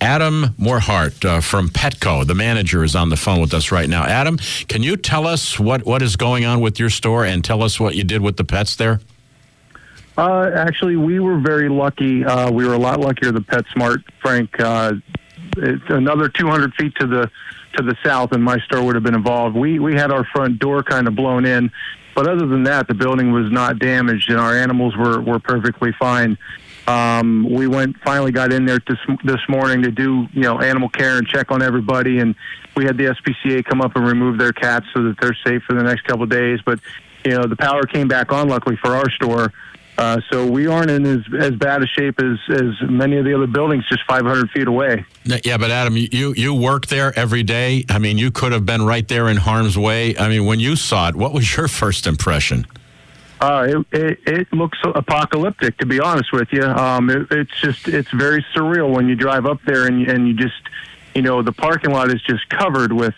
Adam Morhart uh, from Petco, the manager, is on the phone with us right now. Adam, can you tell us what, what is going on with your store and tell us what you did with the pets there? Uh, actually, we were very lucky. Uh, we were a lot luckier than PetSmart, Frank. Uh, another 200 feet to the to the south, and my store would have been involved. We we had our front door kind of blown in, but other than that, the building was not damaged, and our animals were were perfectly fine. Um, we went finally got in there this this morning to do you know animal care and check on everybody, and we had the SPCA come up and remove their cats so that they're safe for the next couple of days. But you know the power came back on luckily for our store. Uh, so we aren't in as, as bad a shape as, as many of the other buildings just 500 feet away. Yeah, but Adam, you, you work there every day. I mean, you could have been right there in harm's way. I mean, when you saw it, what was your first impression? Uh, it, it, it looks apocalyptic, to be honest with you. Um, it, it's just, it's very surreal when you drive up there and, and you just, you know, the parking lot is just covered with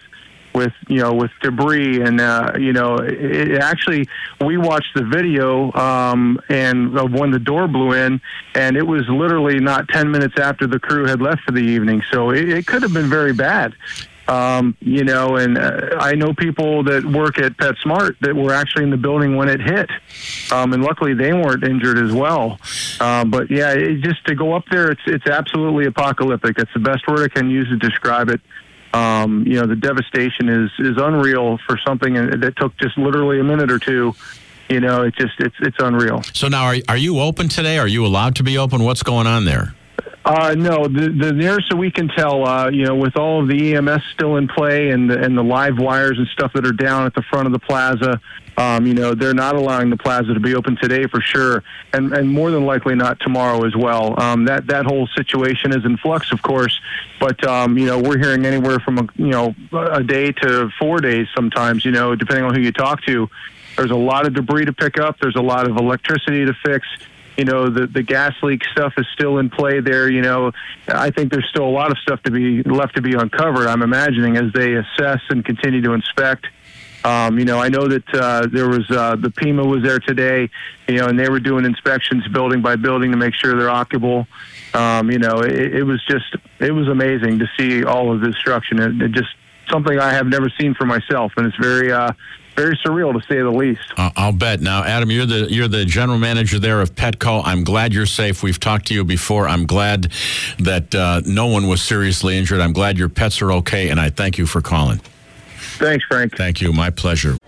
with you know with debris. And uh, you know it, it actually we watched the video um, and of when the door blew in and it was literally not 10 minutes after the crew had left for the evening. So it, it could have been very bad um, you know and uh, I know people that work at PetSmart that were actually in the building when it hit um, and luckily they weren't injured as well uh, but yeah it, just to go up there it's it's absolutely apocalyptic that's the best word I can use to describe it um, you know, the devastation is is unreal for something that took just literally a minute or two. You know, it's just it's it's unreal. So now, are are you open today? Are you allowed to be open? What's going on there? Uh, no, the, the nearest that we can tell, uh, you know, with all of the EMS still in play and the, and the live wires and stuff that are down at the front of the plaza, um, you know, they're not allowing the plaza to be open today for sure, and and more than likely not tomorrow as well. Um, that that whole situation is in flux, of course, but um, you know, we're hearing anywhere from a you know a day to four days sometimes. You know, depending on who you talk to. There's a lot of debris to pick up. There's a lot of electricity to fix you know the the gas leak stuff is still in play there you know i think there's still a lot of stuff to be left to be uncovered i'm imagining as they assess and continue to inspect um, you know, I know that uh, there was uh, the PEMA was there today, you know, and they were doing inspections building by building to make sure they're occupable. Um, you know, it, it was just it was amazing to see all of the destruction. It, it just something I have never seen for myself, and it's very uh, very surreal to say the least. Uh, I'll bet. Now, Adam, you're the you're the general manager there of Petco. I'm glad you're safe. We've talked to you before. I'm glad that uh, no one was seriously injured. I'm glad your pets are okay, and I thank you for calling. Thanks, Frank. Thank you. My pleasure.